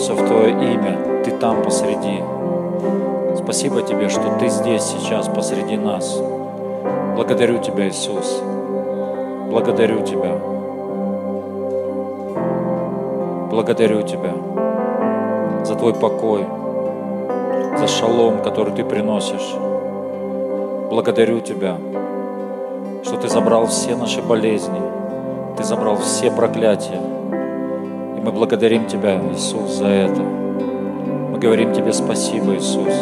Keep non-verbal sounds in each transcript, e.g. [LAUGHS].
собираются в Твое имя, Ты там посреди. Спасибо Тебе, что Ты здесь сейчас посреди нас. Благодарю Тебя, Иисус. Благодарю Тебя. Благодарю Тебя за Твой покой, за шалом, который Ты приносишь. Благодарю Тебя, что Ты забрал все наши болезни, Ты забрал все проклятия. Благодарим Тебя, Иисус, за это. Мы говорим Тебе спасибо, Иисус.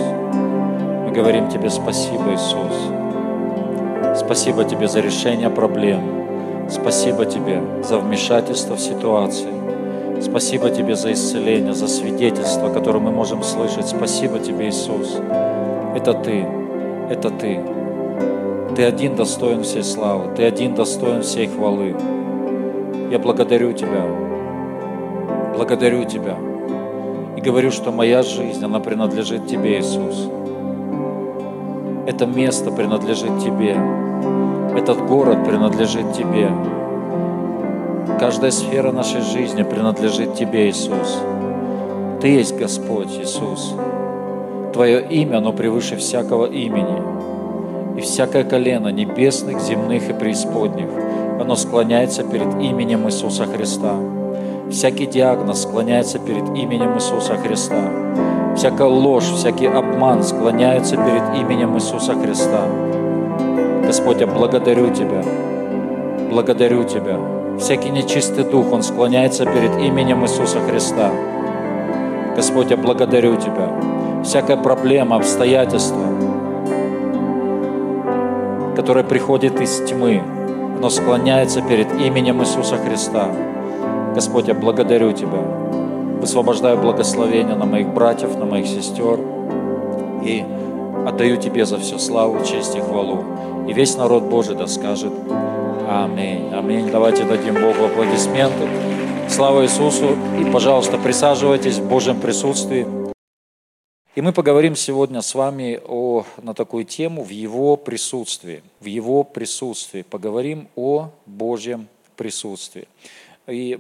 Мы говорим Тебе спасибо, Иисус. Спасибо Тебе за решение проблем. Спасибо Тебе за вмешательство в ситуации. Спасибо Тебе за исцеление, за свидетельство, которое мы можем слышать. Спасибо Тебе, Иисус. Это Ты, это Ты. Ты один достоин всей славы, Ты один достоин всей хвалы. Я благодарю Тебя, благодарю Тебя и говорю, что моя жизнь, она принадлежит Тебе, Иисус. Это место принадлежит Тебе. Этот город принадлежит Тебе. Каждая сфера нашей жизни принадлежит Тебе, Иисус. Ты есть Господь, Иисус. Твое имя, оно превыше всякого имени. И всякое колено небесных, земных и преисподних, оно склоняется перед именем Иисуса Христа. Всякий диагноз склоняется перед именем Иисуса Христа. Всякая ложь, всякий обман склоняется перед именем Иисуса Христа. Господь, я благодарю Тебя, благодарю Тебя. Всякий нечистый дух, он склоняется перед именем Иисуса Христа. Господь, я благодарю Тебя. Всякая проблема, обстоятельство, которое приходит из тьмы, оно склоняется перед именем Иисуса Христа. Господь, я благодарю Тебя. Высвобождаю благословение на моих братьев, на моих сестер. И отдаю Тебе за все славу, честь и хвалу. И весь народ Божий да скажет Аминь. Аминь. Давайте дадим Богу аплодисменты. Слава Иисусу. И, пожалуйста, присаживайтесь в Божьем присутствии. И мы поговорим сегодня с вами о, на такую тему в Его присутствии. В Его присутствии. Поговорим о Божьем присутствии. И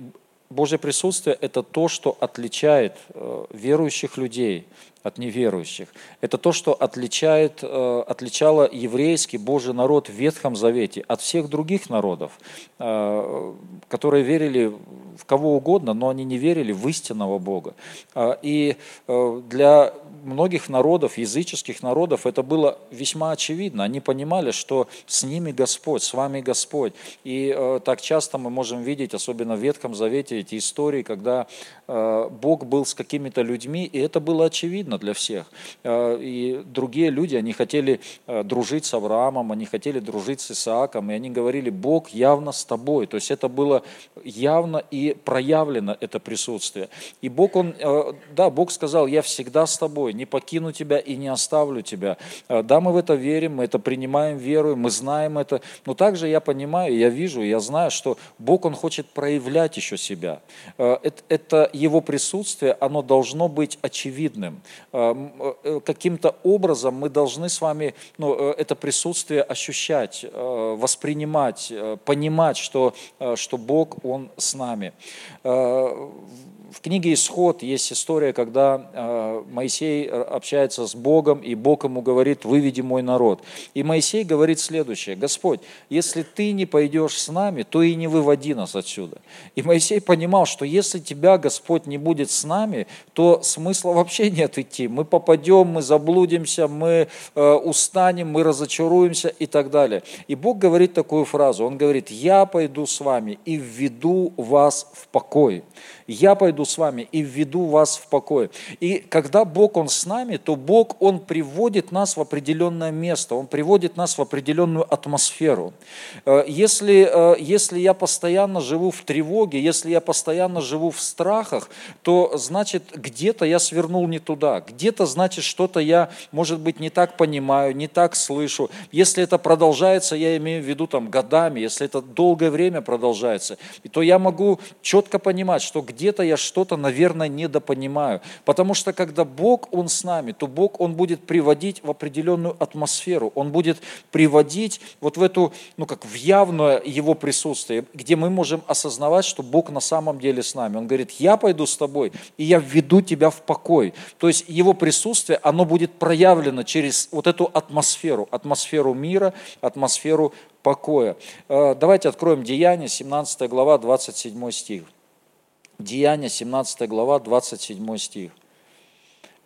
Божье присутствие – это то, что отличает э, верующих людей от неверующих. Это то, что отличает, э, отличало еврейский Божий народ в Ветхом Завете от всех других народов, э, которые верили в кого угодно, но они не верили в истинного Бога. И для многих народов, языческих народов, это было весьма очевидно. Они понимали, что с ними Господь, с вами Господь. И так часто мы можем видеть, особенно в Ветхом Завете, эти истории, когда э, Бог был с какими-то людьми, и это было очевидно для всех. Э, и другие люди, они хотели э, дружить с Авраамом, они хотели дружить с Исааком, и они говорили, Бог явно с тобой. То есть это было явно и проявлено, это присутствие. И Бог, он, да, Бог сказал, я всегда с тобой не покину тебя и не оставлю тебя. Да, мы в это верим, мы это принимаем веру, мы знаем это, но также я понимаю, я вижу, я знаю, что Бог, Он хочет проявлять еще себя. Э, это Его присутствие, оно должно быть очевидным. Э, каким-то образом мы должны с вами ну, это присутствие ощущать, воспринимать, понимать, что, что Бог, Он с нами в книге «Исход» есть история, когда э, Моисей общается с Богом, и Бог ему говорит, выведи мой народ. И Моисей говорит следующее, Господь, если ты не пойдешь с нами, то и не выводи нас отсюда. И Моисей понимал, что если тебя, Господь, не будет с нами, то смысла вообще нет идти. Мы попадем, мы заблудимся, мы э, устанем, мы разочаруемся и так далее. И Бог говорит такую фразу, Он говорит, я пойду с вами и введу вас в покой я пойду с вами и введу вас в покой. И когда Бог, Он с нами, то Бог, Он приводит нас в определенное место, Он приводит нас в определенную атмосферу. Э, если, э, если я постоянно живу в тревоге, если я постоянно живу в страхах, то значит где-то я свернул не туда, где-то значит что-то я, может быть, не так понимаю, не так слышу. Если это продолжается, я имею в виду там годами, если это долгое время продолжается, то я могу четко понимать, что где где-то я что-то, наверное, недопонимаю. Потому что когда Бог, Он с нами, то Бог, Он будет приводить в определенную атмосферу, Он будет приводить вот в эту, ну как в явное Его присутствие, где мы можем осознавать, что Бог на самом деле с нами. Он говорит, я пойду с тобой, и я введу тебя в покой. То есть Его присутствие, оно будет проявлено через вот эту атмосферу, атмосферу мира, атмосферу покоя. Э, давайте откроем Деяния, 17 глава, 27 стих. Деяния, 17 глава, 27 стих.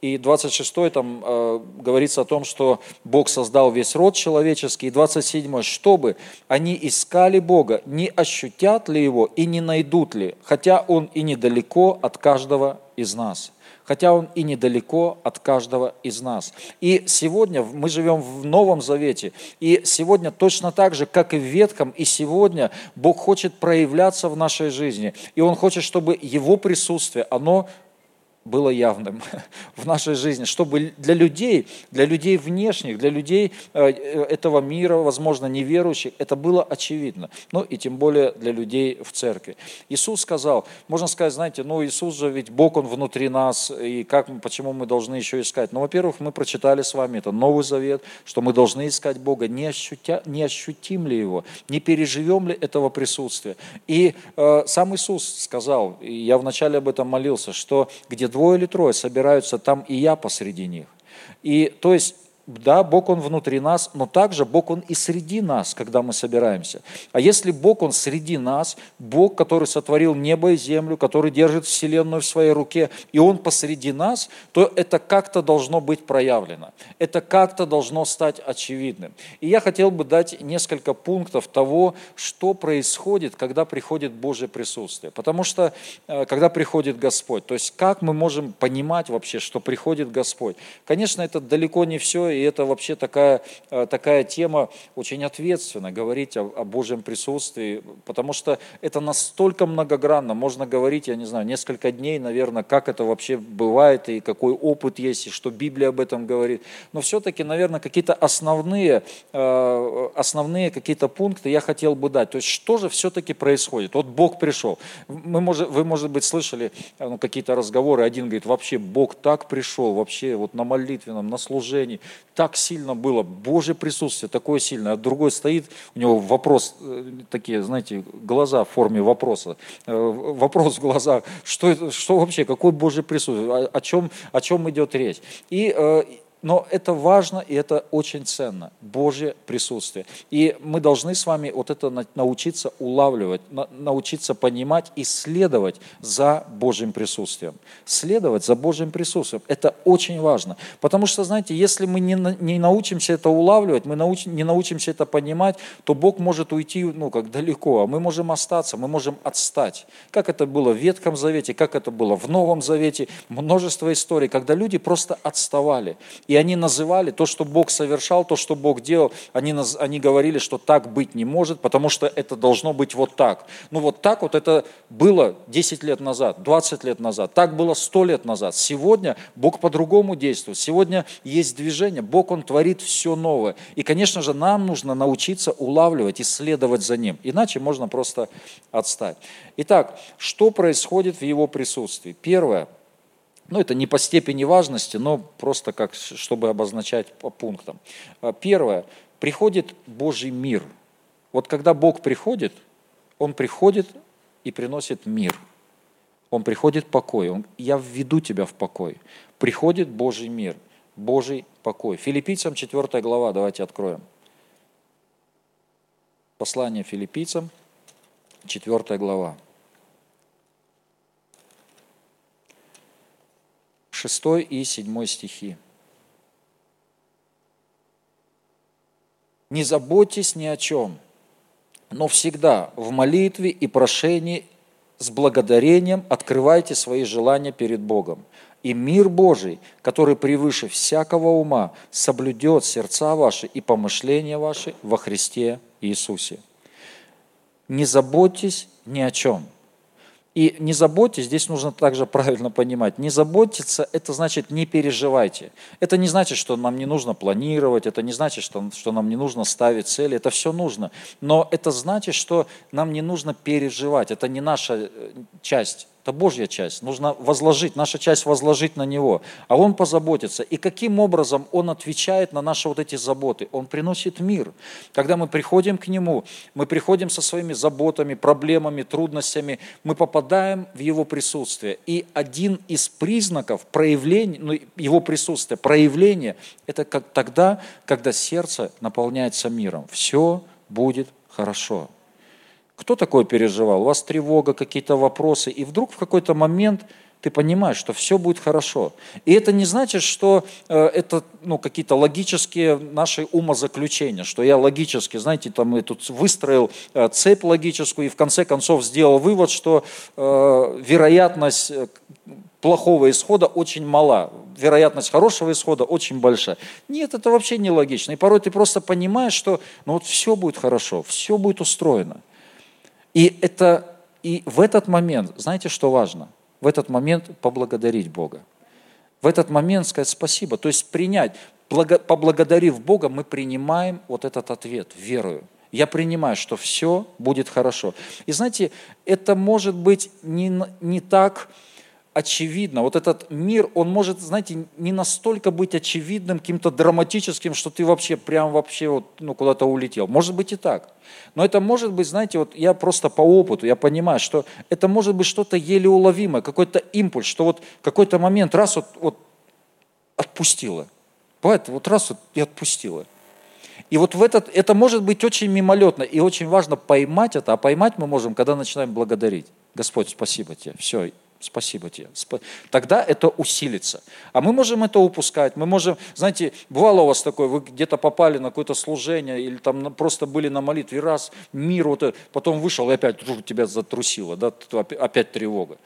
И 26 там э, говорится о том, что Бог создал весь род человеческий. И 27 чтобы они искали Бога, не ощутят ли Его и не найдут ли, хотя Он и недалеко от каждого из нас хотя он и недалеко от каждого из нас. И сегодня мы живем в Новом Завете, и сегодня точно так же, как и в Ветхом, и сегодня Бог хочет проявляться в нашей жизни, и Он хочет, чтобы Его присутствие, оно было явным [LAUGHS] в нашей жизни, чтобы для людей, для людей внешних, для людей э, этого мира, возможно, неверующих, это было очевидно. Ну и тем более для людей в церкви. Иисус сказал, можно сказать, знаете, ну Иисус же ведь Бог, Он внутри нас, и как, почему мы должны еще искать? Ну, во-первых, мы прочитали с вами, это Новый Завет, что мы должны искать Бога, не, ощутя, не ощутим ли Его, не переживем ли этого присутствия. И э, сам Иисус сказал, и я вначале об этом молился, что где двое или трое собираются, там и я посреди них. И то есть да, Бог Он внутри нас, но также Бог Он и среди нас, когда мы собираемся. А если Бог Он среди нас, Бог, который сотворил небо и землю, который держит Вселенную в своей руке, и Он посреди нас, то это как-то должно быть проявлено. Это как-то должно стать очевидным. И я хотел бы дать несколько пунктов того, что происходит, когда приходит Божье присутствие. Потому что, э, когда приходит Господь, то есть как мы можем понимать вообще, что приходит Господь. Конечно, это далеко не все, и это вообще такая, э, такая тема очень ответственная, говорить о, о Божьем присутствии, потому что это настолько многогранно, можно говорить, я не знаю, несколько дней, наверное, как это вообще бывает, и какой опыт есть, и что Библия об этом говорит, но все-таки, наверное, какие-то основные, э, основные какие-то пункты я хотел бы дать, то есть что же все-таки происходит, вот Бог пришел, мы, может, вы, может быть, слышали э, ну, какие-то разговоры, один говорит, вообще Бог так пришел, вообще вот на молитвенном, на служении, так сильно было, Божье присутствие такое сильное, а другой стоит, у него вопрос, э, такие, знаете, глаза в форме вопроса, э, вопрос в глазах, что, это, что вообще, какое Божье присутствие, о, о, чем, о чем идет речь. И э, но это важно и это очень ценно, Божье присутствие. И мы должны с вами вот это научиться улавливать, научиться понимать и следовать за Божьим присутствием. Следовать за Божьим присутствием. Это очень важно. Потому что, знаете, если мы не, не научимся это улавливать, мы науч, не научимся это понимать, то Бог может уйти, ну, как далеко, а мы можем остаться, мы можем отстать. Как это было в Ветхом Завете, как это было в Новом Завете, множество историй, когда люди просто отставали. Они называли то, что Бог совершал, то, что Бог делал, они, они говорили, что так быть не может, потому что это должно быть вот так. Ну вот так вот это было 10 лет назад, 20 лет назад, так было 100 лет назад. Сегодня Бог по-другому действует, сегодня есть движение, Бог, Он творит все новое. И, конечно же, нам нужно научиться улавливать, исследовать за Ним, иначе можно просто отстать. Итак, что происходит в Его присутствии? Первое – ну, это не по степени важности, но просто как, чтобы обозначать по пунктам. А, первое. Приходит Божий мир. Вот когда Бог приходит, Он приходит и приносит мир. Он приходит покой. Он, я введу тебя в покой. Приходит Божий мир, Божий покой. Филиппийцам 4 глава, давайте откроем. Послание филиппийцам, 4 глава. 6 и 7 стихи. «Не заботьтесь ни о чем, но всегда в молитве и прошении с благодарением открывайте свои желания перед Богом. И мир Божий, который превыше всякого ума, соблюдет сердца ваши и помышления ваши во Христе Иисусе. Не заботьтесь ни о чем – и не заботьтесь, здесь нужно также правильно понимать, не заботиться, это значит не переживайте. Это не значит, что нам не нужно планировать, это не значит, что, что нам не нужно ставить цели, это все нужно. Но это значит, что нам не нужно переживать, это не наша э, часть Это Божья часть. Нужно возложить, наша часть возложить на Него. А Он позаботится. И каким образом Он отвечает на наши вот эти заботы? Он приносит мир. Когда мы приходим к Нему, мы приходим со своими заботами, проблемами, трудностями, мы попадаем в Его присутствие. И один из признаков проявления, ну, Его присутствия, проявления, это как тогда, когда сердце наполняется миром. Все будет хорошо. Кто такое переживал? У вас тревога, какие-то вопросы, и вдруг в какой-то момент ты понимаешь, что все будет хорошо. И это не значит, что э, это ну, какие-то логические наши умозаключения, что я логически, знаете, там я тут выстроил э, цепь логическую и в конце концов сделал вывод, что э, вероятность э, плохого исхода очень мала, вероятность хорошего исхода очень большая. Нет, это вообще не логично. И порой ты просто понимаешь, что ну вот все будет хорошо, все будет устроено. И, это, и в этот момент, знаете, что важно? В этот момент поблагодарить Бога. В этот момент сказать спасибо, то есть принять. Благо, поблагодарив Бога, мы принимаем вот этот ответ верою. Я принимаю, что все будет хорошо. И знаете, это может быть не, не так очевидно. Вот этот мир, он может, знаете, не настолько быть очевидным, каким-то драматическим, что ты вообще прям вообще вот, ну, куда-то улетел. Может быть и так. Но это может быть, знаете, вот я просто по опыту, я понимаю, что это может быть что-то еле уловимое, какой-то импульс, что вот какой-то момент раз вот, вот отпустило. Бывает, вот раз вот и отпустило. И вот в этот, это может быть очень мимолетно, и очень важно поймать это, а поймать мы можем, когда начинаем благодарить. Господь, спасибо тебе, все, Спасибо тебе. Тогда это усилится. А мы можем это упускать. Мы можем, знаете, бывало у вас такое, вы где-то попали на какое-то служение или там просто были на молитве, раз мир вот это, потом вышел и опять тебя затрусило, да, опять тревога.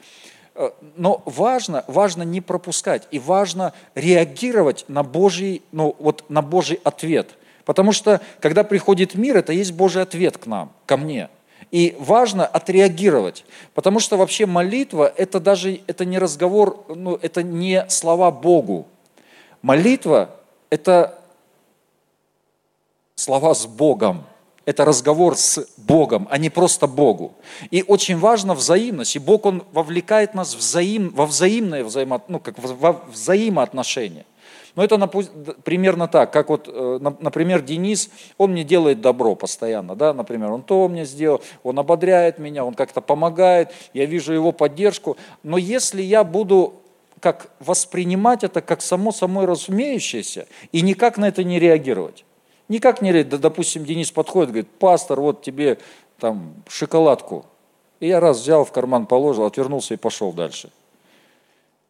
Э, но важно, важно не пропускать и важно реагировать на Божий, ну, вот на Божий ответ. Потому что, когда приходит мир, это есть Божий ответ к нам, ко мне – и важно отреагировать, потому что вообще молитва – это даже это не разговор, ну, это не слова Богу. Молитва – это слова с Богом, это разговор с Богом, а не просто Богу. И очень важна взаимность, и Бог, Он вовлекает нас взаим, во взаимное взаимо, ну, как во взаимоотношения. Но это примерно так, как вот, э, например, Денис, он мне делает добро постоянно, да, например, он то мне сделал, он ободряет меня, он как-то помогает, я вижу его поддержку. Но если я буду как воспринимать это как само собой разумеющееся и никак на это не реагировать. Никак не реагировать. Допустим, Денис подходит, говорит, пастор, вот тебе там шоколадку. И я раз взял в карман, положил, отвернулся и пошел дальше.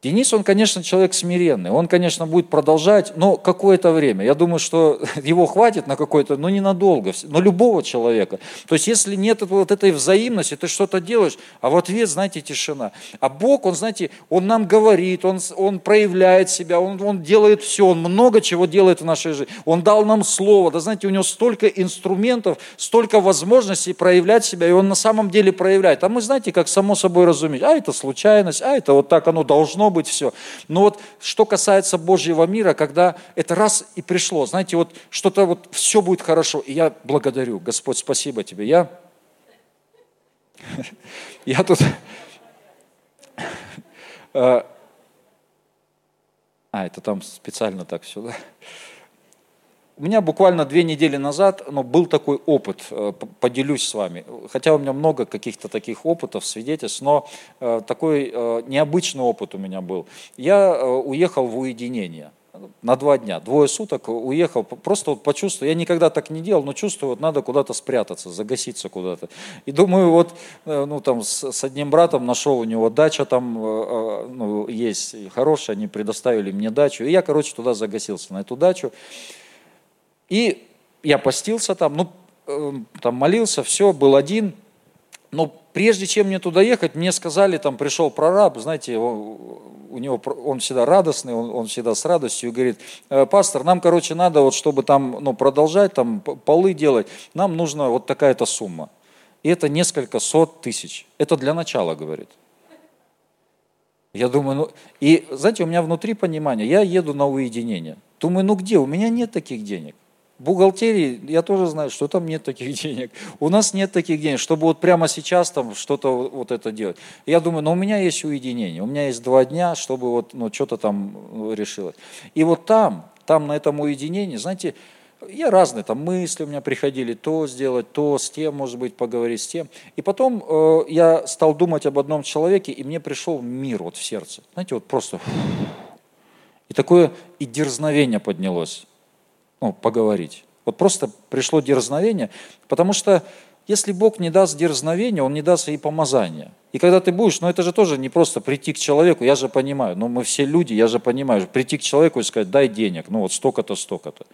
Денис, он, конечно, человек смиренный, он, конечно, будет продолжать, но какое-то время. Я думаю, что [LAUGHS] его хватит на какое-то, но ненадолго, но любого человека. То есть, если нет вот этой взаимности, ты что-то делаешь, а в ответ, знаете, тишина. А Бог, он, знаете, он нам говорит, он, он проявляет себя, он, он делает все, он много чего делает в нашей жизни. Он дал нам слово, да знаете, у него столько инструментов, столько возможностей проявлять себя, и он на самом деле проявляет. А мы, знаете, как само собой разуметь, а это случайность, а это вот так оно должно быть все. Но вот что касается Божьего мира, когда это раз и пришло, знаете, вот что-то вот все будет хорошо, и я благодарю, Господь, спасибо тебе. Я, [LAUGHS] я тут... [LAUGHS] Э, а, это там специально так все, да? У меня буквально две недели назад ну, был такой опыт, э, поделюсь с вами. Хотя у меня много каких-то таких опытов, свидетельств, но э, такой э, необычный опыт у меня был. Я уехал в уединение на два дня, двое суток уехал, просто вот почувствовал, я никогда так не делал, но чувствую, вот надо куда-то спрятаться, загаситься куда-то. И думаю, вот, ну там с, с одним братом нашел, у него дача там ну, есть хорошая, они предоставили мне дачу, и я, короче, туда загасился, на эту дачу. И я постился там, ну, эм, там молился, все, был один. Но прежде чем мне туда ехать, мне сказали, там пришел прораб, знаете, он, у него, он всегда радостный, он, он всегда с радостью, говорит, «Э, пастор, нам, короче, надо, вот, чтобы там ну, продолжать, там полы делать, нам нужна вот такая-то сумма. И это несколько сот тысяч. Это для начала, говорит. Я думаю, ну, и знаете, у меня внутри понимание, я еду на уединение. Думаю, ну где, у меня нет таких денег. Бухгалтерии я тоже знаю, что там нет таких [LAUGHS] денег. У нас нет таких денег, чтобы вот прямо сейчас там что-то вот это делать. Я думаю, ну у меня есть уединение, у меня есть два дня, чтобы вот ну, что-то там ну, решилось. И вот там, там на этом уединении, знаете, я разные там мысли у меня приходили, то сделать, то с тем, может быть, поговорить с тем. И потом э, я стал думать об одном человеке, и мне пришел мир вот в сердце. Знаете, вот просто... И такое и дерзновение поднялось ну, поговорить. Вот просто пришло дерзновение, потому что если Бог не даст дерзновения, Он не даст и помазания. И когда ты будешь, ну это же тоже не просто прийти к человеку, я же понимаю, ну мы все люди, я же понимаю, прийти к человеку и сказать, дай денег, ну вот столько-то, столько-то.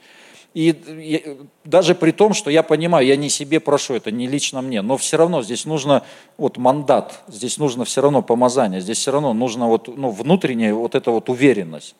И даже при том, что я понимаю, я не себе прошу, это не лично мне, но все равно здесь нужно вот мандат, здесь нужно все равно помазание, здесь все равно нужно вот, ну, внутренняя вот эта вот уверенность.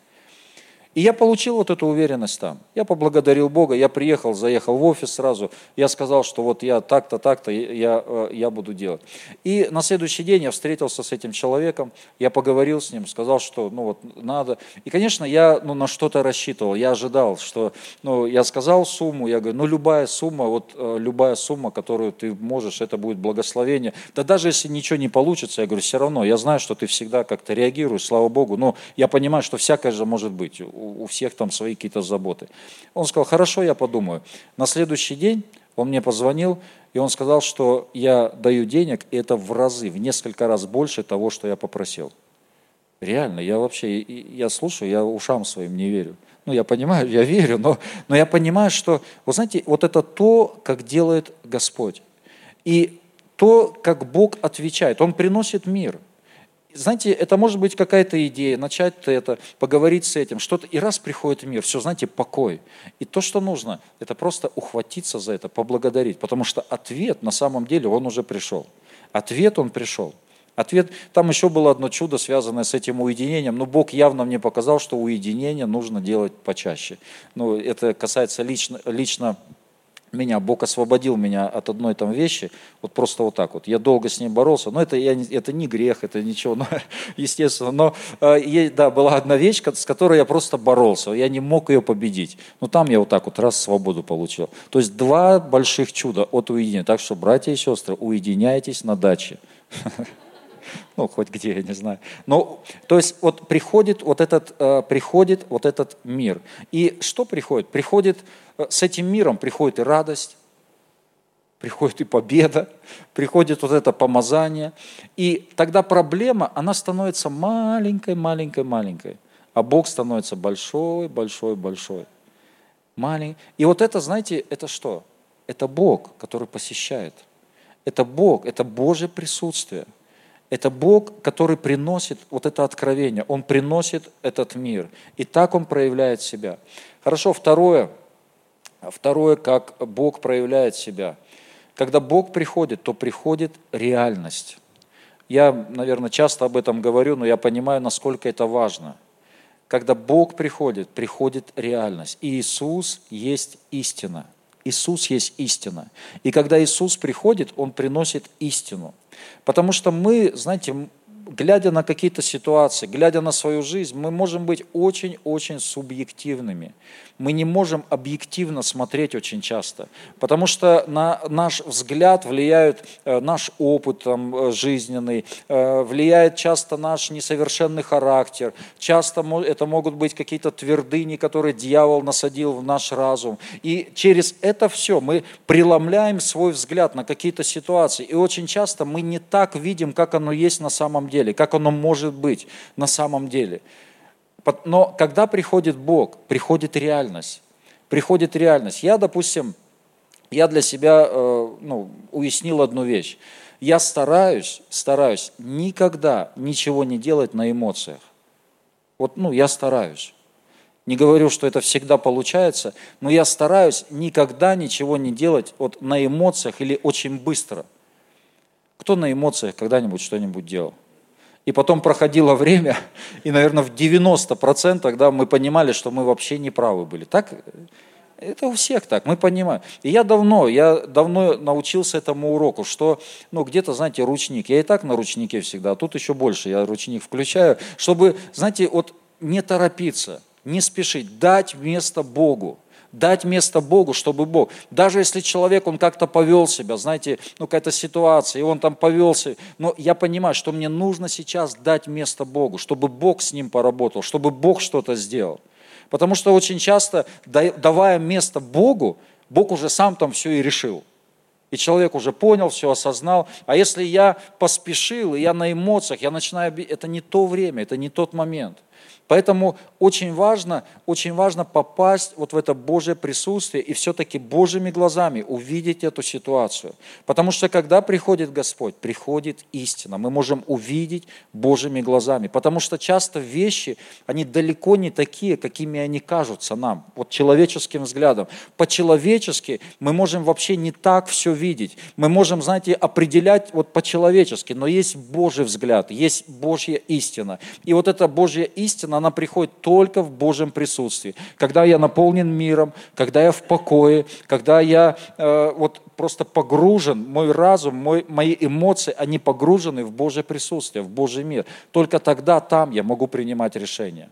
И я получил вот эту уверенность там. Я поблагодарил Бога, я приехал, заехал в офис сразу, я сказал, что вот я так-то, так-то, я, э, я буду делать. И на следующий день я встретился с этим человеком, я поговорил с ним, сказал, что ну вот надо. И, конечно, я ну, на что-то рассчитывал, я ожидал, что, ну, я сказал сумму, я говорю, ну любая сумма, вот э, любая сумма, которую ты можешь, это будет благословение. Да даже если ничего не получится, я говорю, все равно, я знаю, что ты всегда как-то реагируешь, слава Богу, но я понимаю, что всякое же может быть у всех там свои какие-то заботы. Он сказал, хорошо, я подумаю. На следующий день он мне позвонил, и он сказал, что я даю денег, и это в разы, в несколько раз больше того, что я попросил. Реально, я вообще, я слушаю, я ушам своим не верю. Ну, я понимаю, я верю, но, но я понимаю, что, вы знаете, вот это то, как делает Господь. И то, как Бог отвечает. Он приносит мир – знаете, это может быть какая-то идея, начать это, поговорить с этим, что-то, и раз приходит мир, все, знаете, покой. И то, что нужно, это просто ухватиться за это, поблагодарить, потому что ответ на самом деле, он уже пришел. Ответ он пришел. Ответ, там еще было одно чудо, связанное с этим уединением, но Бог явно мне показал, что уединение нужно делать почаще. Ну, это касается лично, лично меня, Бог освободил меня от одной там вещи, вот просто вот так вот. Я долго с ней боролся, но это, я, это не грех, это ничего, но, [LAUGHS] естественно. Но э, да, была одна вещь, с которой я просто боролся, я не мог ее победить. Но там я вот так вот раз свободу получил. То есть два больших чуда от уединения. Так что, братья и сестры, уединяйтесь на даче. [LAUGHS] ну, хоть где, я не знаю. Но, то есть, вот приходит вот этот, э, приходит вот этот мир. И что приходит? Приходит, э, с этим миром приходит и радость, приходит и победа, приходит вот это помазание. И тогда проблема, она становится маленькой, маленькой, маленькой. А Бог становится большой, большой, большой. Маленький. И вот это, знаете, это что? Это Бог, который посещает. Это Бог, это Божье присутствие – это Бог, который приносит вот это откровение, Он приносит этот мир. И так Он проявляет себя. Хорошо, второе, второе, как Бог проявляет себя. Когда Бог приходит, то приходит реальность. Я, наверное, часто об этом говорю, но я понимаю, насколько это важно. Когда Бог приходит, приходит реальность. И Иисус есть истина. Иисус есть истина. И когда Иисус приходит, Он приносит истину. Потому что мы, знаете, глядя на какие-то ситуации, глядя на свою жизнь, мы можем быть очень-очень субъективными мы не можем объективно смотреть очень часто, потому что на наш взгляд влияет э, наш опыт там, э, жизненный, э, влияет часто наш несовершенный характер, часто это могут быть какие-то твердыни, которые дьявол насадил в наш разум. И через это все мы преломляем свой взгляд на какие-то ситуации. И очень часто мы не так видим, как оно есть на самом деле, как оно может быть на самом деле. Но когда приходит Бог, приходит реальность. Приходит реальность. Я, допустим, я для себя э, ну, уяснил одну вещь. Я стараюсь, стараюсь никогда ничего не делать на эмоциях. Вот, ну, я стараюсь. Не говорю, что это всегда получается, но я стараюсь никогда ничего не делать вот на эмоциях или очень быстро. Кто на эмоциях когда-нибудь что-нибудь делал? И потом проходило время, и, наверное, в 90% тогда мы понимали, что мы вообще не правы были. Так, это у всех так, мы понимаем. И я давно, я давно научился этому уроку, что, ну, где-то, знаете, ручник. Я и так на ручнике всегда, а тут еще больше я ручник включаю, чтобы, знаете, вот не торопиться, не спешить, дать место Богу дать место Богу, чтобы Бог, даже если человек, он как-то повел себя, знаете, ну какая-то ситуация, и он там повелся, но я понимаю, что мне нужно сейчас дать место Богу, чтобы Бог с ним поработал, чтобы Бог что-то сделал. Потому что очень часто, давая место Богу, Бог уже сам там все и решил. И человек уже понял, все осознал. А если я поспешил, и я на эмоциях, я начинаю... Это не то время, это не тот момент. Поэтому очень важно, очень важно попасть вот в это Божье присутствие и все-таки Божьими глазами увидеть эту ситуацию. Потому что когда приходит Господь, приходит истина. Мы можем увидеть Божьими глазами. Потому что часто вещи, они далеко не такие, какими они кажутся нам, вот человеческим взглядом. По-человечески мы можем вообще не так все видеть. Мы можем, знаете, определять вот по-человечески, но есть Божий взгляд, есть Божья истина. И вот эта Божья истина, она приходит только в Божьем присутствии. Когда я наполнен миром, когда я в покое, когда я э, вот просто погружен, мой разум, мой, мои эмоции, они погружены в Божье присутствие, в Божий мир. Только тогда там я могу принимать решения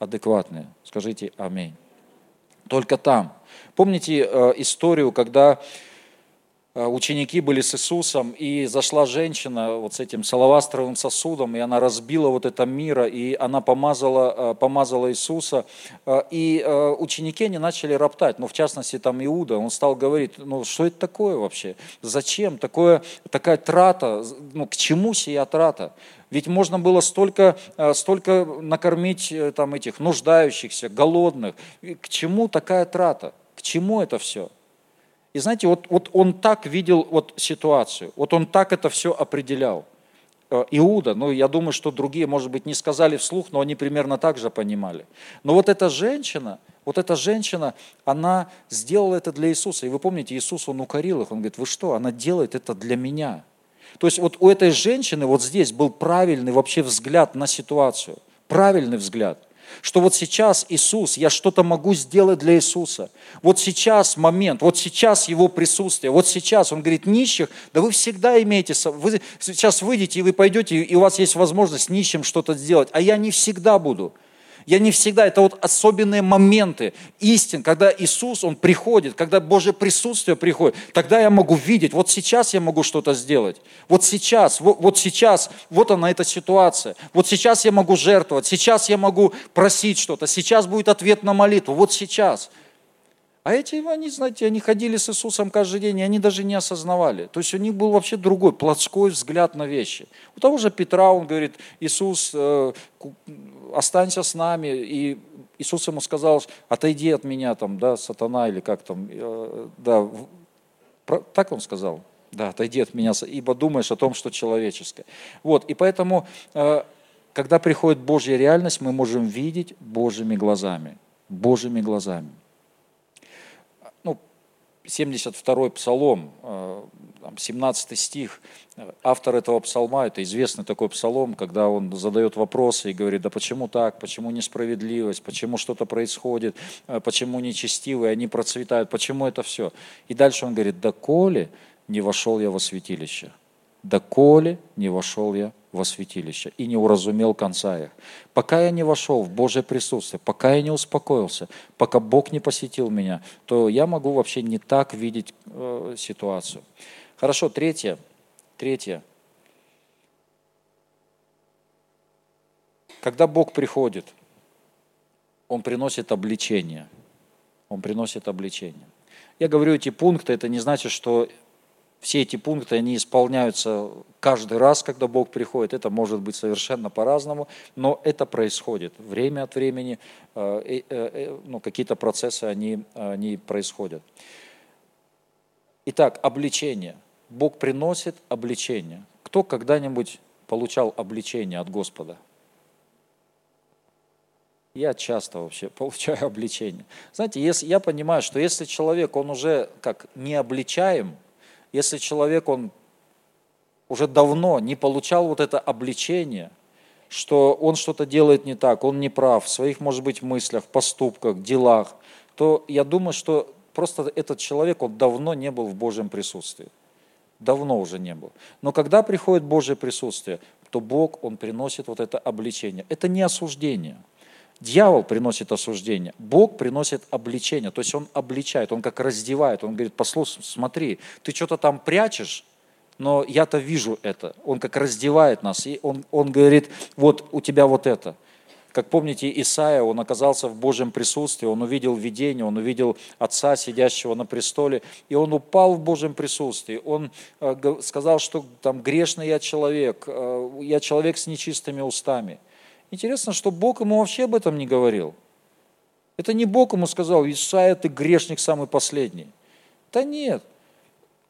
адекватные. Скажите аминь. Только там. Помните э, историю, когда ученики были с Иисусом, и зашла женщина вот с этим салавастровым сосудом, и она разбила вот это мира, и она помазала, э, помазала Иисуса, э, и ученики не начали роптать, ну, в частности, там Иуда, он стал говорить, ну, что это такое вообще, зачем, такое, такая трата, ну, к чему сия трата? Ведь можно было столько, столько накормить там этих нуждающихся, голодных, к чему такая трата, к чему это все? И знаете, вот, вот он так видел вот ситуацию, вот он так это все определял. Э, Иуда, ну я думаю, что другие, может быть, не сказали вслух, но они примерно так же понимали. Но вот эта женщина, вот эта женщина, она сделала это для Иисуса. И вы помните, Иисус, он укорил их, он говорит, вы что, она делает это для меня. То есть вот у этой женщины вот здесь был правильный вообще взгляд на ситуацию, правильный взгляд – что вот сейчас Иисус, я что-то могу сделать для Иисуса. Вот сейчас момент, вот сейчас Его присутствие, вот сейчас Он говорит, нищих, да вы всегда имеете, вы сейчас выйдете и вы пойдете, и у вас есть возможность нищим что-то сделать, а я не всегда буду. Я не всегда, это вот особенные моменты истин, когда Иисус, Он приходит, когда Божье присутствие приходит, тогда я могу видеть, вот сейчас я могу что-то сделать, вот сейчас, вот, вот сейчас, вот она эта ситуация, вот сейчас я могу жертвовать, сейчас я могу просить что-то, сейчас будет ответ на молитву, вот сейчас – а эти, они, знаете, они ходили с Иисусом каждый день, и они даже не осознавали. То есть у них был вообще другой, плотской взгляд на вещи. У того же Петра, он говорит, Иисус, э, останься с нами. И Иисус ему сказал, отойди от меня, там, да, сатана, или как там, э, да, так он сказал, да, отойди от меня, ибо думаешь о том, что человеческое. Вот, и поэтому, э, когда приходит Божья реальность, мы можем видеть Божьими глазами, Божьими глазами. 72-й псалом, 17 э, стих, автор этого псалма, это известный такой псалом, когда он задает вопросы и говорит, да почему так, почему несправедливость, почему что-то происходит, э, почему нечестивые, они процветают, почему это все. И дальше он говорит, да коли не вошел я во святилище, да коли не вошел я во святилище и не уразумел конца их. Пока я не вошел в Божье присутствие, пока я не успокоился, пока Бог не посетил меня, то я могу вообще не так видеть э, ситуацию. Хорошо, третье. Третье. Когда Бог приходит, Он приносит обличение. Он приносит обличение. Я говорю эти пункты, это не значит, что все эти пункты, они исполняются каждый раз, когда Бог приходит. Это может быть совершенно по-разному, но это происходит. Время от времени э, э, э, ну, какие-то процессы, они, они происходят. Итак, обличение. Бог приносит обличение. Кто когда-нибудь получал обличение от Господа? Я часто вообще [LAUGHS] получаю обличение. Знаете, если, я понимаю, что если человек, он уже как не обличаем, если человек, он уже давно не получал вот это обличение, что он что-то делает не так, он не прав в своих, может быть, мыслях, поступках, делах, то я думаю, что просто этот человек, он давно не был в Божьем присутствии. Давно уже не был. Но когда приходит Божье присутствие, то Бог, Он приносит вот это обличение. Это не осуждение. Дьявол приносит осуждение, Бог приносит обличение, то есть Он обличает, Он как раздевает, Он говорит, послушай, смотри, ты что-то там прячешь, но я-то вижу это. Он как раздевает нас, и он, он говорит, вот у тебя вот это. Как помните, Исаия, он оказался в Божьем присутствии, он увидел видение, он увидел Отца, сидящего на престоле, и он упал в Божьем присутствии. Он э, сказал, что там грешный я человек, э, я человек с нечистыми устами. Интересно, что Бог ему вообще об этом не говорил. Это не Бог ему сказал, Исаия, ты грешник самый последний. Да нет,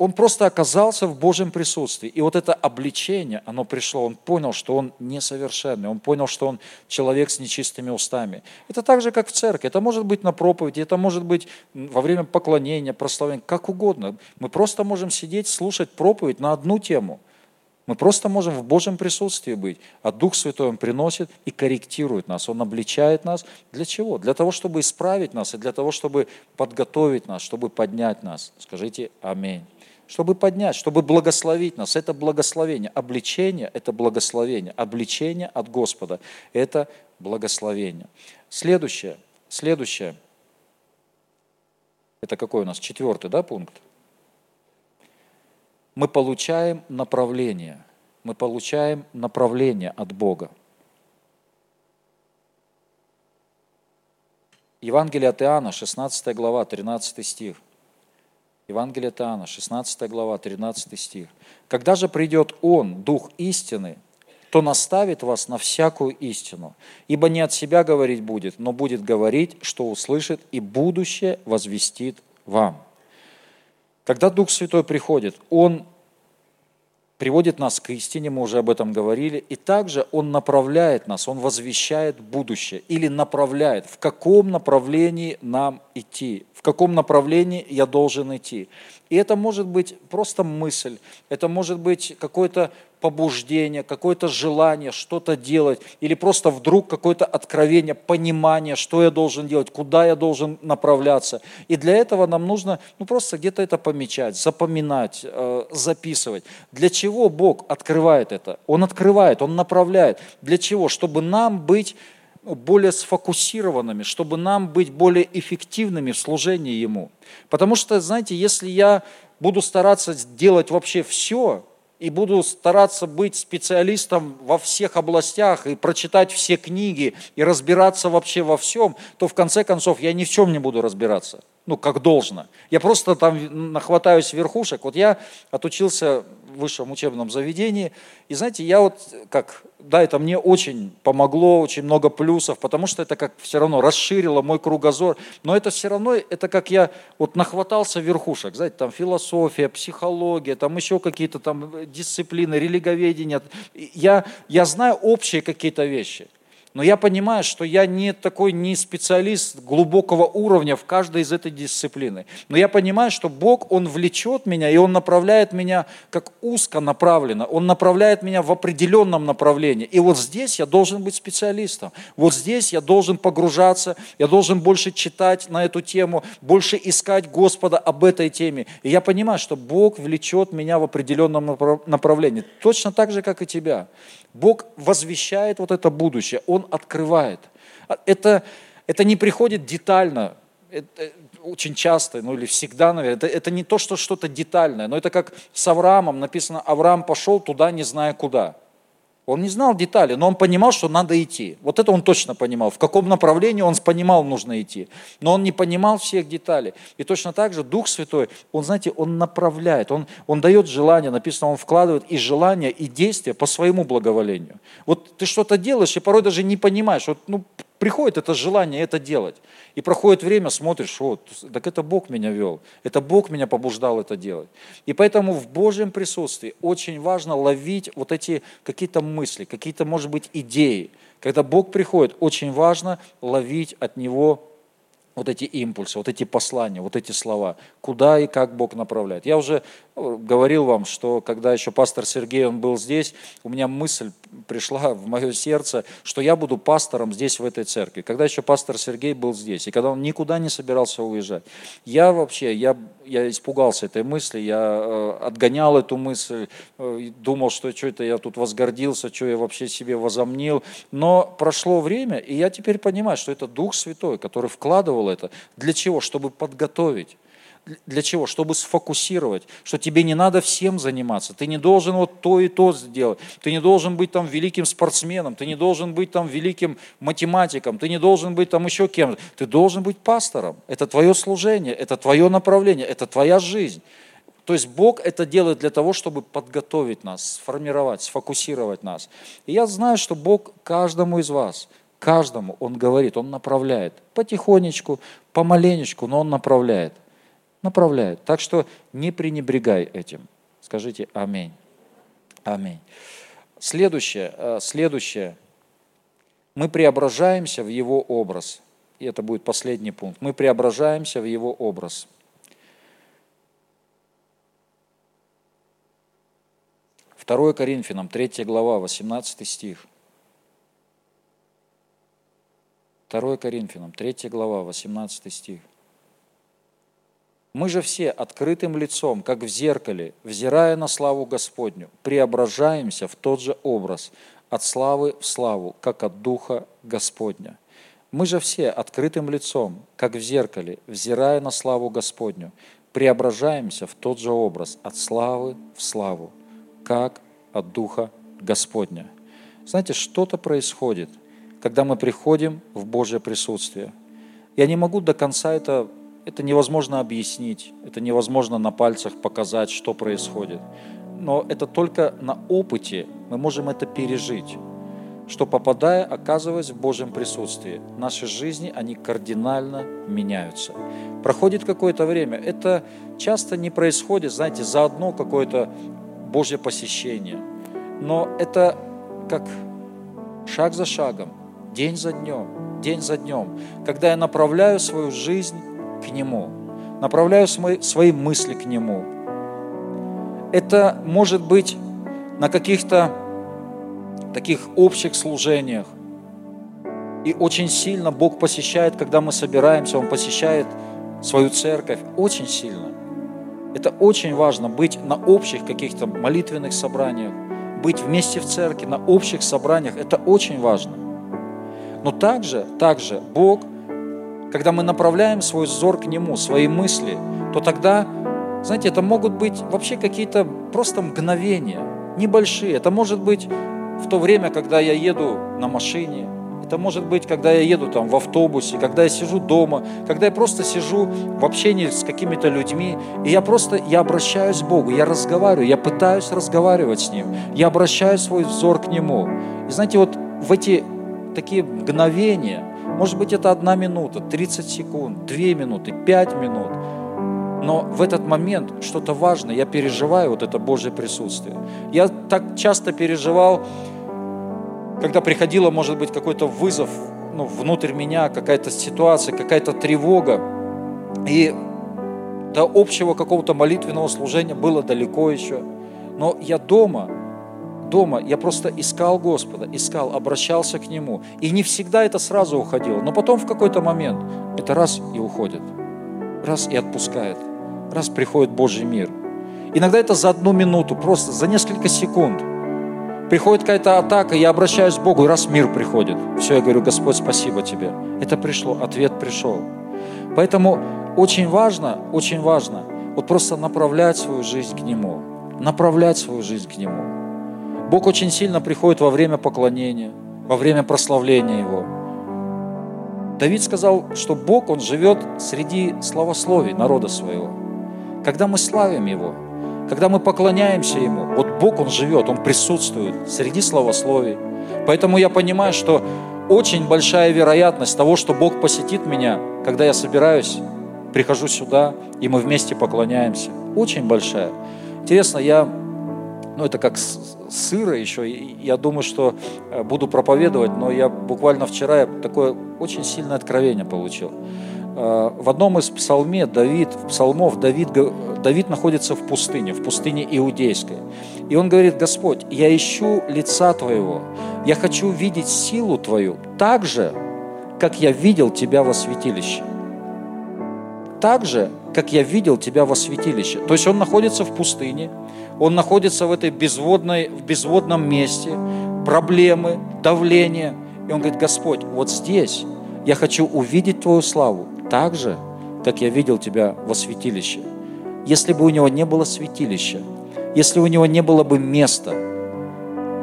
он просто оказался в Божьем присутствии. И вот это обличение, оно пришло, он понял, что он несовершенный, он понял, что он человек с нечистыми устами. Это так же, как в церкви. Это может быть на проповеди, это может быть во время поклонения, прославления, как угодно. Мы просто можем сидеть, слушать проповедь на одну тему. Мы просто можем в Божьем присутствии быть, а Дух Святой Он приносит и корректирует нас, Он обличает нас. Для чего? Для того, чтобы исправить нас и для того, чтобы подготовить нас, чтобы поднять нас. Скажите Аминь чтобы поднять, чтобы благословить нас. Это благословение. Обличение – это благословение. Обличение от Господа – это благословение. Следующее. Следующее. Это какой у нас? Четвертый, да, пункт? Мы получаем направление. Мы получаем направление от Бога. Евангелие от Иоанна, 16 глава, 13 стих – Евангелие от Иоанна, 16 глава, 13 стих. «Когда же придет Он, Дух истины, то наставит вас на всякую истину, ибо не от себя говорить будет, но будет говорить, что услышит, и будущее возвестит вам». Когда Дух Святой приходит, Он приводит нас к истине, мы уже об этом говорили, и также Он направляет нас, Он возвещает будущее или направляет, в каком направлении нам идти, в каком направлении я должен идти. И это может быть просто мысль, это может быть какое-то побуждение, какое-то желание что-то делать, или просто вдруг какое-то откровение, понимание, что я должен делать, куда я должен направляться. И для этого нам нужно ну, просто где-то это помечать, запоминать, э, записывать. Для чего Бог открывает это? Он открывает, Он направляет. Для чего? Чтобы нам быть ну, более сфокусированными, чтобы нам быть более эффективными в служении Ему. Потому что, знаете, если я буду стараться делать вообще все, и буду стараться быть специалистом во всех областях и прочитать все книги и разбираться вообще во всем, то в конце концов я ни в чем не буду разбираться ну, как должно. Я просто там нахватаюсь верхушек. Вот я отучился высшем учебном заведении, и знаете, я вот как, да, это мне очень помогло, очень много плюсов, потому что это как все равно расширило мой кругозор, но это все равно, это как я вот нахватался верхушек, знаете, там философия, психология, там еще какие-то там дисциплины, религоведение. Я, я знаю общие какие-то вещи – но я понимаю, что я не такой не специалист глубокого уровня в каждой из этой дисциплины. Но я понимаю, что Бог, Он влечет меня, и Он направляет меня как узко направленно. Он направляет меня в определенном направлении. И вот здесь я должен быть специалистом. Вот здесь я должен погружаться, я должен больше читать на эту тему, больше искать Господа об этой теме. И я понимаю, что Бог влечет меня в определенном направлении. Точно так же, как и тебя. Бог возвещает вот это будущее, Он открывает. А это, это не приходит детально, это очень часто, ну или всегда, наверное, это, это не то, что что-то детальное, но это как с Авраамом написано, Авраам пошел туда, не зная куда. Он не знал детали, но он понимал, что надо идти. Вот это он точно понимал. В каком направлении он понимал, нужно идти. Но он не понимал всех деталей. И точно так же Дух Святой, он, знаете, он направляет, он, он дает желание, написано, он вкладывает и желание, и действия по своему благоволению. Вот ты что-то делаешь, и порой даже не понимаешь. Вот, ну, приходит это желание это делать. И проходит время, смотришь, вот, так это Бог меня вел, это Бог меня побуждал это делать. И поэтому в Божьем присутствии очень важно ловить вот эти какие-то мысли, какие-то, может быть, идеи. Когда Бог приходит, очень важно ловить от Него вот эти импульсы, вот эти послания, вот эти слова, куда и как Бог направляет. Я уже говорил вам, что когда еще пастор Сергей, он был здесь, у меня мысль пришла в мое сердце, что я буду пастором здесь, в этой церкви. Когда еще пастор Сергей был здесь, и когда он никуда не собирался уезжать. Я вообще, я, я испугался этой мысли, я э, отгонял эту мысль, э, думал, что что это я тут возгордился, что я вообще себе возомнил. Но прошло время, и я теперь понимаю, что это Дух Святой, который вкладывал это. Для чего? Чтобы подготовить. Для чего? Чтобы сфокусировать, что тебе не надо всем заниматься. Ты не должен вот то и то сделать. Ты не должен быть там великим спортсменом, ты не должен быть там великим математиком, ты не должен быть там еще кем-то. Ты должен быть пастором. Это твое служение, это твое направление, это твоя жизнь. То есть Бог это делает для того, чтобы подготовить нас, сформировать, сфокусировать нас. И я знаю, что Бог каждому из вас, каждому Он говорит, Он направляет. Потихонечку, помаленечку, но Он направляет направляет. Так что не пренебрегай этим. Скажите аминь. Аминь. Следующее, э, следующее. Мы преображаемся в Его образ. И это будет последний пункт. Мы преображаемся в Его образ. Второе Коринфянам, 3 глава, 18 стих. 2 Коринфянам, 3 глава, 18 стих. Мы же все открытым лицом, как в зеркале, взирая на славу Господню, преображаемся в тот же образ, от славы в славу, как от Духа Господня. Мы же все открытым лицом, как в зеркале, взирая на славу Господню, преображаемся в тот же образ, от славы в славу, как от Духа Господня. Знаете, что-то происходит, когда мы приходим в Божье присутствие. Я не могу до конца это это невозможно объяснить, это невозможно на пальцах показать, что происходит. Но это только на опыте мы можем это пережить, что попадая, оказываясь в Божьем присутствии, наши жизни, они кардинально меняются. Проходит какое-то время. Это часто не происходит, знаете, за одно какое-то Божье посещение. Но это как шаг за шагом, день за днем, день за днем, когда я направляю свою жизнь к Нему, направляю свои мысли к Нему. Это может быть на каких-то таких общих служениях. И очень сильно Бог посещает, когда мы собираемся, Он посещает свою церковь очень сильно. Это очень важно, быть на общих каких-то молитвенных собраниях, быть вместе в церкви, на общих собраниях, это очень важно. Но также, также Бог когда мы направляем свой взор к Нему, свои мысли, то тогда, знаете, это могут быть вообще какие-то просто мгновения, небольшие. Это может быть в то время, когда я еду на машине, это может быть, когда я еду там в автобусе, когда я сижу дома, когда я просто сижу в общении с какими-то людьми, и я просто, я обращаюсь к Богу, я разговариваю, я пытаюсь разговаривать с Ним, я обращаю свой взор к Нему. И знаете, вот в эти такие мгновения, может быть, это одна минута, 30 секунд, 2 минуты, 5 минут. Но в этот момент что-то важное, я переживаю вот это Божье присутствие. Я так часто переживал, когда приходило, может быть, какой-то вызов ну, внутрь меня, какая-то ситуация, какая-то тревога. И до общего какого-то молитвенного служения было далеко еще. Но я дома, дома я просто искал Господа, искал, обращался к Нему. И не всегда это сразу уходило, но потом в какой-то момент это раз и уходит, раз и отпускает, раз приходит Божий мир. Иногда это за одну минуту, просто за несколько секунд. Приходит какая-то атака, я обращаюсь к Богу, и раз мир приходит. Все, я говорю, Господь, спасибо тебе. Это пришло, ответ пришел. Поэтому очень важно, очень важно вот просто направлять свою жизнь к Нему. Направлять свою жизнь к Нему. Бог очень сильно приходит во время поклонения, во время прославления Его. Давид сказал, что Бог, Он живет среди славословий народа своего. Когда мы славим Его, когда мы поклоняемся Ему, вот Бог, Он живет, Он присутствует среди славословий. Поэтому я понимаю, что очень большая вероятность того, что Бог посетит меня, когда я собираюсь, прихожу сюда, и мы вместе поклоняемся. Очень большая. Интересно, я, ну это как сыра еще. Я думаю, что э, буду проповедовать, но я буквально вчера такое очень сильное откровение получил. э, в одном из псалме Давид, псалмов Давид, Давид находится в пустыне, в пустыне иудейской. И он говорит, Господь, я ищу лица Твоего, я хочу видеть силу Твою так же, как я видел Тебя во святилище. Так же, как я видел Тебя во святилище. То есть он находится в пустыне, он находится в этой безводной, в безводном месте, проблемы, давление. И он говорит, Господь, вот здесь я хочу увидеть Твою славу так же, как я видел Тебя во святилище. Если бы у него не было святилища, если у него не было бы места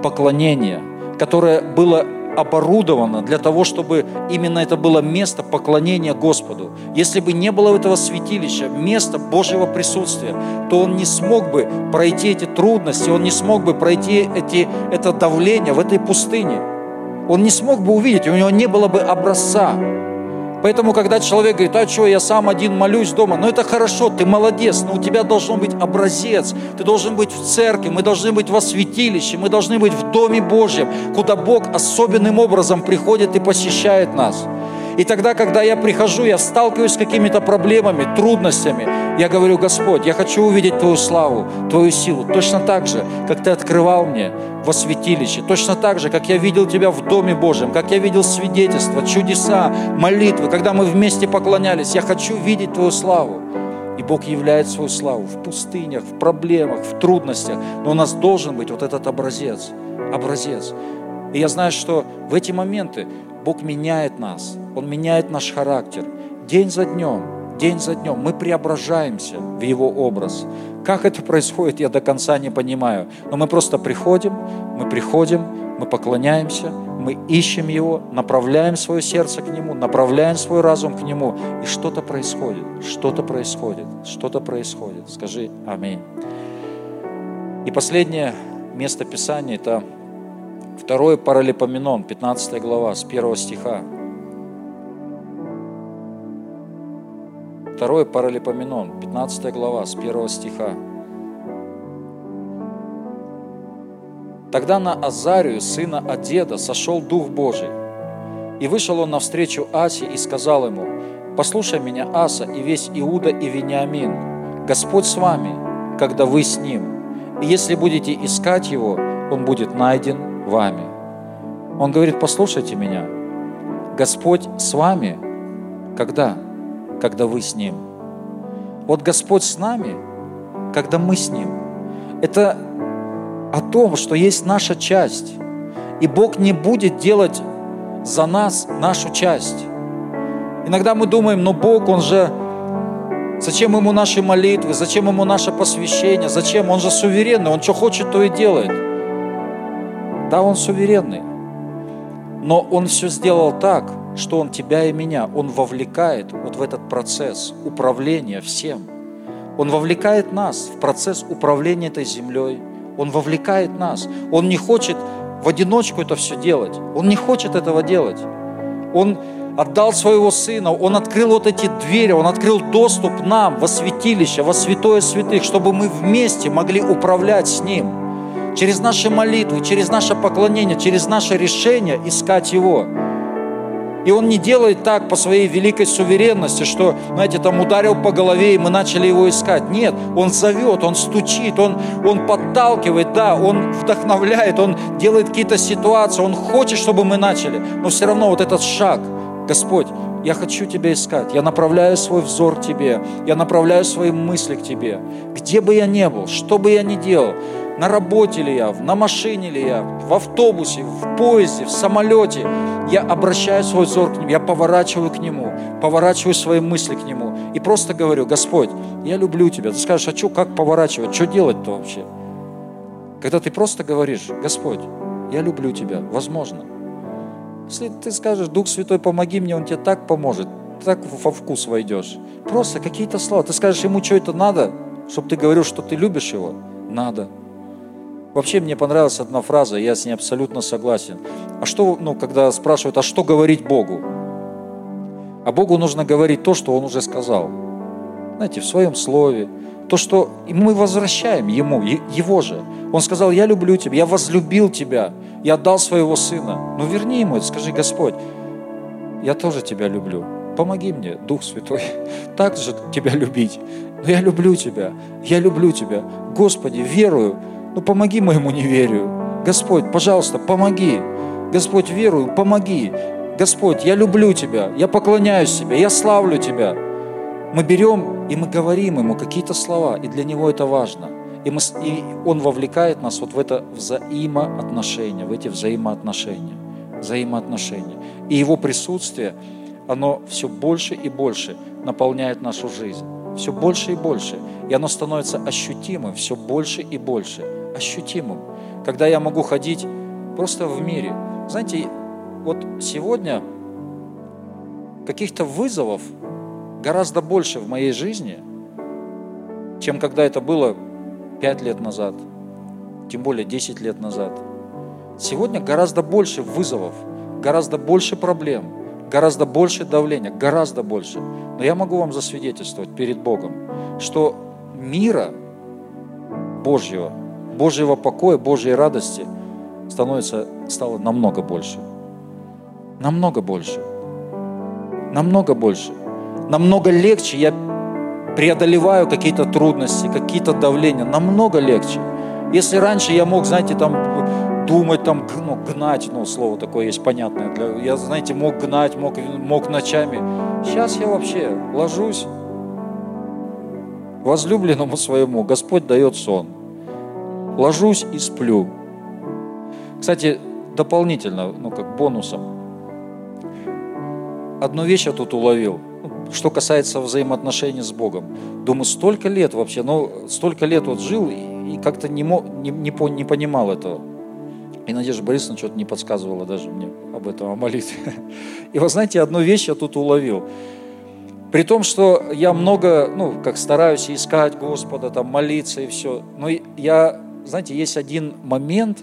поклонения, которое было оборудовано для того, чтобы именно это было место поклонения Господу. Если бы не было этого святилища, места Божьего присутствия, то он не смог бы пройти эти трудности, он не смог бы пройти эти, это давление в этой пустыне. Он не смог бы увидеть, у него не было бы образца. Поэтому, когда человек говорит, а что, я сам один молюсь дома, ну это хорошо, ты молодец, но у тебя должен быть образец, ты должен быть в церкви, мы должны быть во святилище, мы должны быть в Доме Божьем, куда Бог особенным образом приходит и посещает нас. И тогда, когда я прихожу, я сталкиваюсь с какими-то проблемами, трудностями, я говорю, Господь, я хочу увидеть Твою славу, Твою силу, точно так же, как Ты открывал мне во святилище, точно так же, как я видел Тебя в Доме Божьем, как я видел свидетельства, чудеса, молитвы, когда мы вместе поклонялись, я хочу видеть Твою славу. И Бог являет свою славу в пустынях, в проблемах, в трудностях. Но у нас должен быть вот этот образец. Образец. И я знаю, что в эти моменты Бог меняет нас, Он меняет наш характер. День за днем, день за днем мы преображаемся в Его образ. Как это происходит, я до конца не понимаю. Но мы просто приходим, мы приходим, мы поклоняемся, мы ищем Его, направляем свое сердце к Нему, направляем свой разум к Нему, и что-то происходит, что-то происходит, что-то происходит. Скажи Аминь. И последнее место Писания – это Второй Паралипоменон, 15 глава, с 1 стиха. Второй Паралипоменон, 15 глава, с 1 стиха. Тогда на Азарию, сына Адеда, сошел Дух Божий. И вышел он навстречу Асе и сказал ему, «Послушай меня, Аса, и весь Иуда и Вениамин. Господь с вами, когда вы с Ним. И если будете искать Его, Он будет найден вами. Он говорит, послушайте меня, Господь с вами, когда? Когда вы с Ним. Вот Господь с нами, когда мы с Ним. Это о том, что есть наша часть. И Бог не будет делать за нас нашу часть. Иногда мы думаем, ну Бог, Он же, зачем Ему наши молитвы, зачем Ему наше посвящение, зачем? Он же суверенный, Он что хочет, то и делает. Да, Он суверенный, но Он все сделал так, что Он тебя и меня, Он вовлекает вот в этот процесс управления всем. Он вовлекает нас в процесс управления этой землей. Он вовлекает нас. Он не хочет в одиночку это все делать. Он не хочет этого делать. Он отдал своего Сына, Он открыл вот эти двери, Он открыл доступ нам во святилище, во святое святых, чтобы мы вместе могли управлять с Ним через наши молитвы, через наше поклонение, через наше решение искать Его. И Он не делает так по своей великой суверенности, что, знаете, там ударил по голове, и мы начали Его искать. Нет, Он зовет, Он стучит, Он, он подталкивает, да, Он вдохновляет, Он делает какие-то ситуации, Он хочет, чтобы мы начали. Но все равно вот этот шаг, Господь, я хочу Тебя искать, я направляю свой взор к Тебе, я направляю свои мысли к Тебе. Где бы я ни был, что бы я ни делал, на работе ли я, на машине ли я, в автобусе, в поезде, в самолете, я обращаю свой взор к Нему, я поворачиваю к Нему, поворачиваю свои мысли к Нему и просто говорю, Господь, я люблю Тебя. Ты скажешь, а что, как поворачивать, что делать-то вообще? Когда ты просто говоришь, Господь, я люблю Тебя, возможно. Если ты скажешь, Дух Святой, помоги мне, Он тебе так поможет, так во вкус войдешь. Просто какие-то слова. Ты скажешь ему, что это надо, чтобы ты говорил, что ты любишь его? Надо. Вообще мне понравилась одна фраза, я с ней абсолютно согласен. А что, ну, когда спрашивают, а что говорить Богу? А Богу нужно говорить то, что Он уже сказал. Знаете, в своем слове. То, что мы возвращаем Ему, Его же. Он сказал, я люблю тебя, я возлюбил тебя, я отдал своего Сына. Ну верни Ему это, скажи, Господь, я тоже тебя люблю. помоги мне, Дух Святой, [LAUGHS] так же Тебя любить. Но я люблю Тебя, я люблю Тебя. Господи, верую, ну помоги моему неверию. Господь, пожалуйста, помоги. Господь, верую, помоги. Господь, я люблю Тебя, я поклоняюсь Тебе, я славлю Тебя. Мы берем и мы говорим Ему какие-то слова, и для Него это важно. И, мы, и Он вовлекает нас вот в это взаимоотношение, в эти взаимоотношения. Взаимоотношения. И Его присутствие, оно все больше и больше наполняет нашу жизнь. Все больше и больше. И оно становится ощутимым все больше и больше. Ощутимым. Когда я могу ходить просто в мире. Знаете, вот сегодня каких-то вызовов гораздо больше в моей жизни, чем когда это было 5 лет назад, тем более 10 лет назад. Сегодня гораздо больше вызовов, гораздо больше проблем, гораздо больше давления, гораздо больше. Но я могу вам засвидетельствовать перед Богом, что мира Божьего, Божьего покоя, Божьей радости становится, стало намного больше. Намного больше. Намного больше. Намного легче я преодолеваю какие-то трудности, какие-то давления. Намного легче. Если раньше я мог, знаете, там думать, там, ну, гнать, ну, слово такое есть понятное. Для, я, знаете, мог гнать, мог, мог ночами. Сейчас я вообще ложусь возлюбленному своему, Господь дает сон. Ложусь и сплю. Кстати, дополнительно, ну, как бонусом, одну вещь я тут уловил, что касается взаимоотношений с Богом. Думаю, столько лет вообще, ну, столько лет вот жил и как-то не, мог, не, не, не понимал этого. И Надежда Борисовна что-то не подсказывала даже мне об этом, о молитве. [LAUGHS] И вы знаете, одну вещь я тут уловил. При том, что я много, ну, как стараюсь искать Господа, там, молиться и все. Но я, знаете, есть один момент,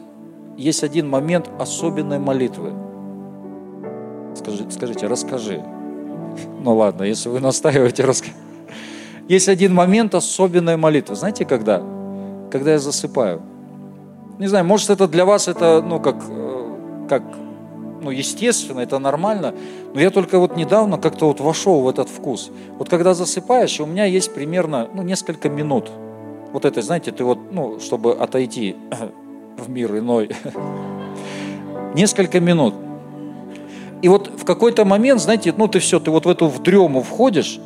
есть один момент особенной молитвы – Скажи, скажите, расскажи. Ну ладно, если вы настаиваете, расскажи. Есть один момент особенной молитвы. Знаете, когда? Когда я засыпаю. Не знаю, может это для вас это, ну, как, э, как ну, естественно, это нормально, но я только вот недавно как-то вот вошел в этот вкус. Вот когда засыпаешь, у меня есть примерно, ну, несколько минут. Вот это, знаете, ты вот, ну, чтобы отойти [CLEARS THROAT] в мир иной, [LAUGHS] несколько минут. И вот в какой-то момент, знаете, ну ты все, ты вот в эту в дрему входишь,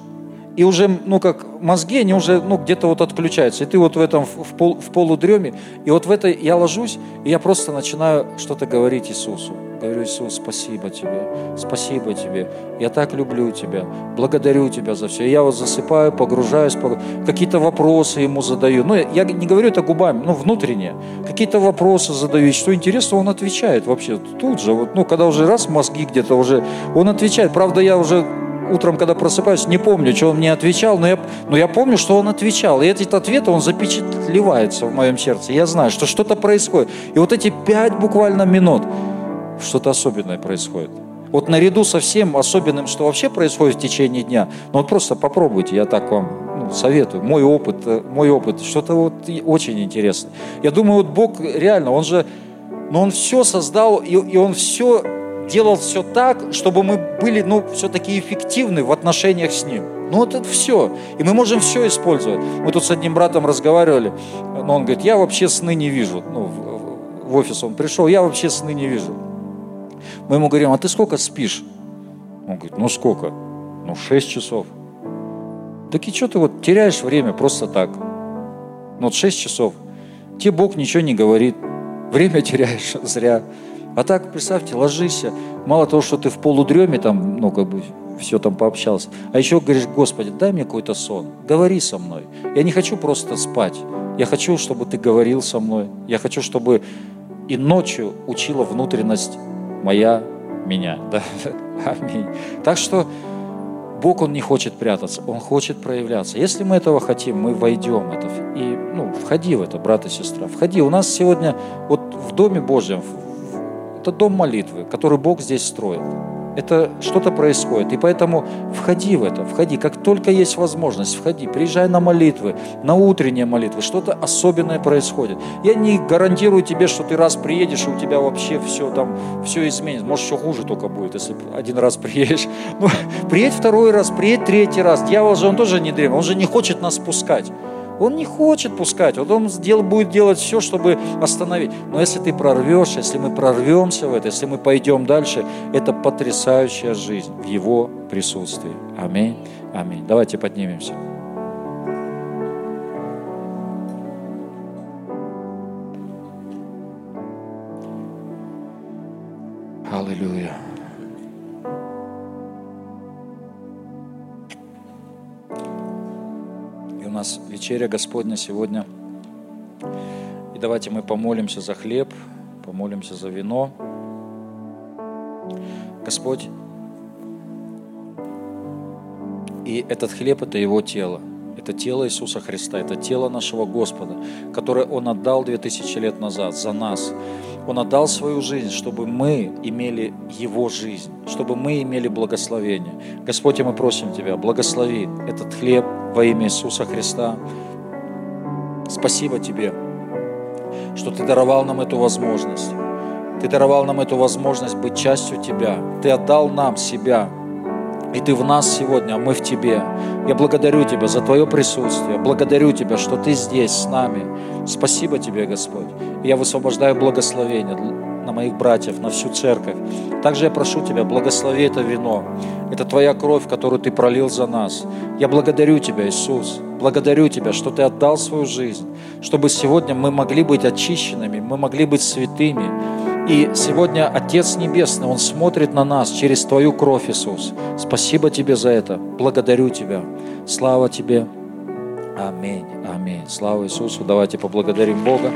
и уже, ну как, мозги, они уже, ну где-то вот отключаются, и ты вот в этом, в, пол, в полудреме, и вот в этой я ложусь, и я просто начинаю что-то говорить Иисусу. Говорю, Иисус, спасибо тебе, спасибо тебе, я так люблю тебя, благодарю тебя за все. Я вот засыпаю, погружаюсь, погружаюсь какие-то вопросы ему задаю. Ну, я не говорю это губами, ну, внутренне. Какие-то вопросы задаю, и что интересно, он отвечает вообще тут же. Вот, ну, когда уже раз мозги где-то уже, он отвечает. Правда, я уже утром, когда просыпаюсь, не помню, что он мне отвечал, но я, но я помню, что он отвечал. И этот ответ, он запечатлевается в моем сердце. Я знаю, что что-то происходит. И вот эти пять буквально минут, что-то особенное происходит. Вот наряду со всем особенным, что вообще происходит в течение дня, ну вот просто попробуйте, я так вам ну, советую. Мой опыт, э, мой опыт, что-то вот очень интересно. Я думаю, вот Бог реально, Он же, ну Он все создал, и, и Он все делал все так, чтобы мы были, ну, все-таки эффективны в отношениях с Ним. Ну, вот это все. И мы можем все использовать. Мы тут с одним братом разговаривали, но он говорит, я вообще сны не вижу. Ну, в офис он пришел, я вообще сны не вижу. Мы ему говорим, а ты сколько спишь? Он говорит, ну сколько? Ну 6 часов. Так и что ты вот теряешь время просто так? Ну вот 6 часов. Тебе Бог ничего не говорит. Время теряешь [LAUGHS] зря. А так, представьте, ложись. Мало того, что ты в полудреме там, ну, как бы, все там пообщался. А еще говоришь, Господи, дай мне какой-то сон. Говори со мной. Я не хочу просто спать. Я хочу, чтобы ты говорил со мной. Я хочу, чтобы и ночью учила внутренность моя меня. [LAUGHS] Да? Аминь. Так что Бог, Он не хочет прятаться, Он хочет проявляться. Если мы этого хотим, мы войдем в это. И, ну, входи в это, брат и сестра, входи. У нас сегодня вот в Доме Божьем, это дом молитвы, который Бог здесь строит. Это что-то происходит. И поэтому входи в это, входи. Как только есть возможность, входи. Приезжай на молитвы, на утренние молитвы. Что-то особенное происходит. Я не гарантирую тебе, что ты раз приедешь, и у тебя вообще все там, все изменится. Может, еще хуже только будет, если один раз приедешь. Ну, приедь второй раз, приедь третий раз. Дьявол же, он тоже не древний, он же не хочет нас пускать. Он не хочет пускать, вот он сдел, будет делать все, чтобы остановить. Но если ты прорвешься, если мы прорвемся в это, если мы пойдем дальше, это потрясающая жизнь в Его присутствии. Аминь. Аминь. Давайте поднимемся. Аллилуйя. Нас вечеря Господня сегодня. И давайте мы помолимся за хлеб, помолимся за вино. Господь, и этот хлеб – это Его тело. Это тело Иисуса Христа, это тело нашего Господа, которое Он отдал 2000 лет назад за нас. Он отдал свою жизнь, чтобы мы имели Его жизнь, чтобы мы имели благословение. Господь, мы просим Тебя, благослови этот хлеб, во имя Иисуса Христа. Спасибо Тебе, что Ты даровал нам эту возможность. Ты даровал нам эту возможность быть частью Тебя. Ты отдал нам себя. И Ты в нас сегодня, а мы в Тебе. Я благодарю Тебя за Твое присутствие. Благодарю Тебя, что Ты здесь с нами. Спасибо Тебе, Господь. Я высвобождаю благословение на моих братьев, на всю церковь. Также я прошу Тебя, благослови это вино. Это Твоя кровь, которую Ты пролил за нас. Я благодарю Тебя, Иисус. Благодарю Тебя, что Ты отдал свою жизнь, чтобы сегодня мы могли быть очищенными, мы могли быть святыми. И сегодня Отец Небесный, Он смотрит на нас через Твою кровь, Иисус. Спасибо Тебе за это. Благодарю Тебя. Слава Тебе. Аминь. Аминь. Слава Иисусу. Давайте поблагодарим Бога.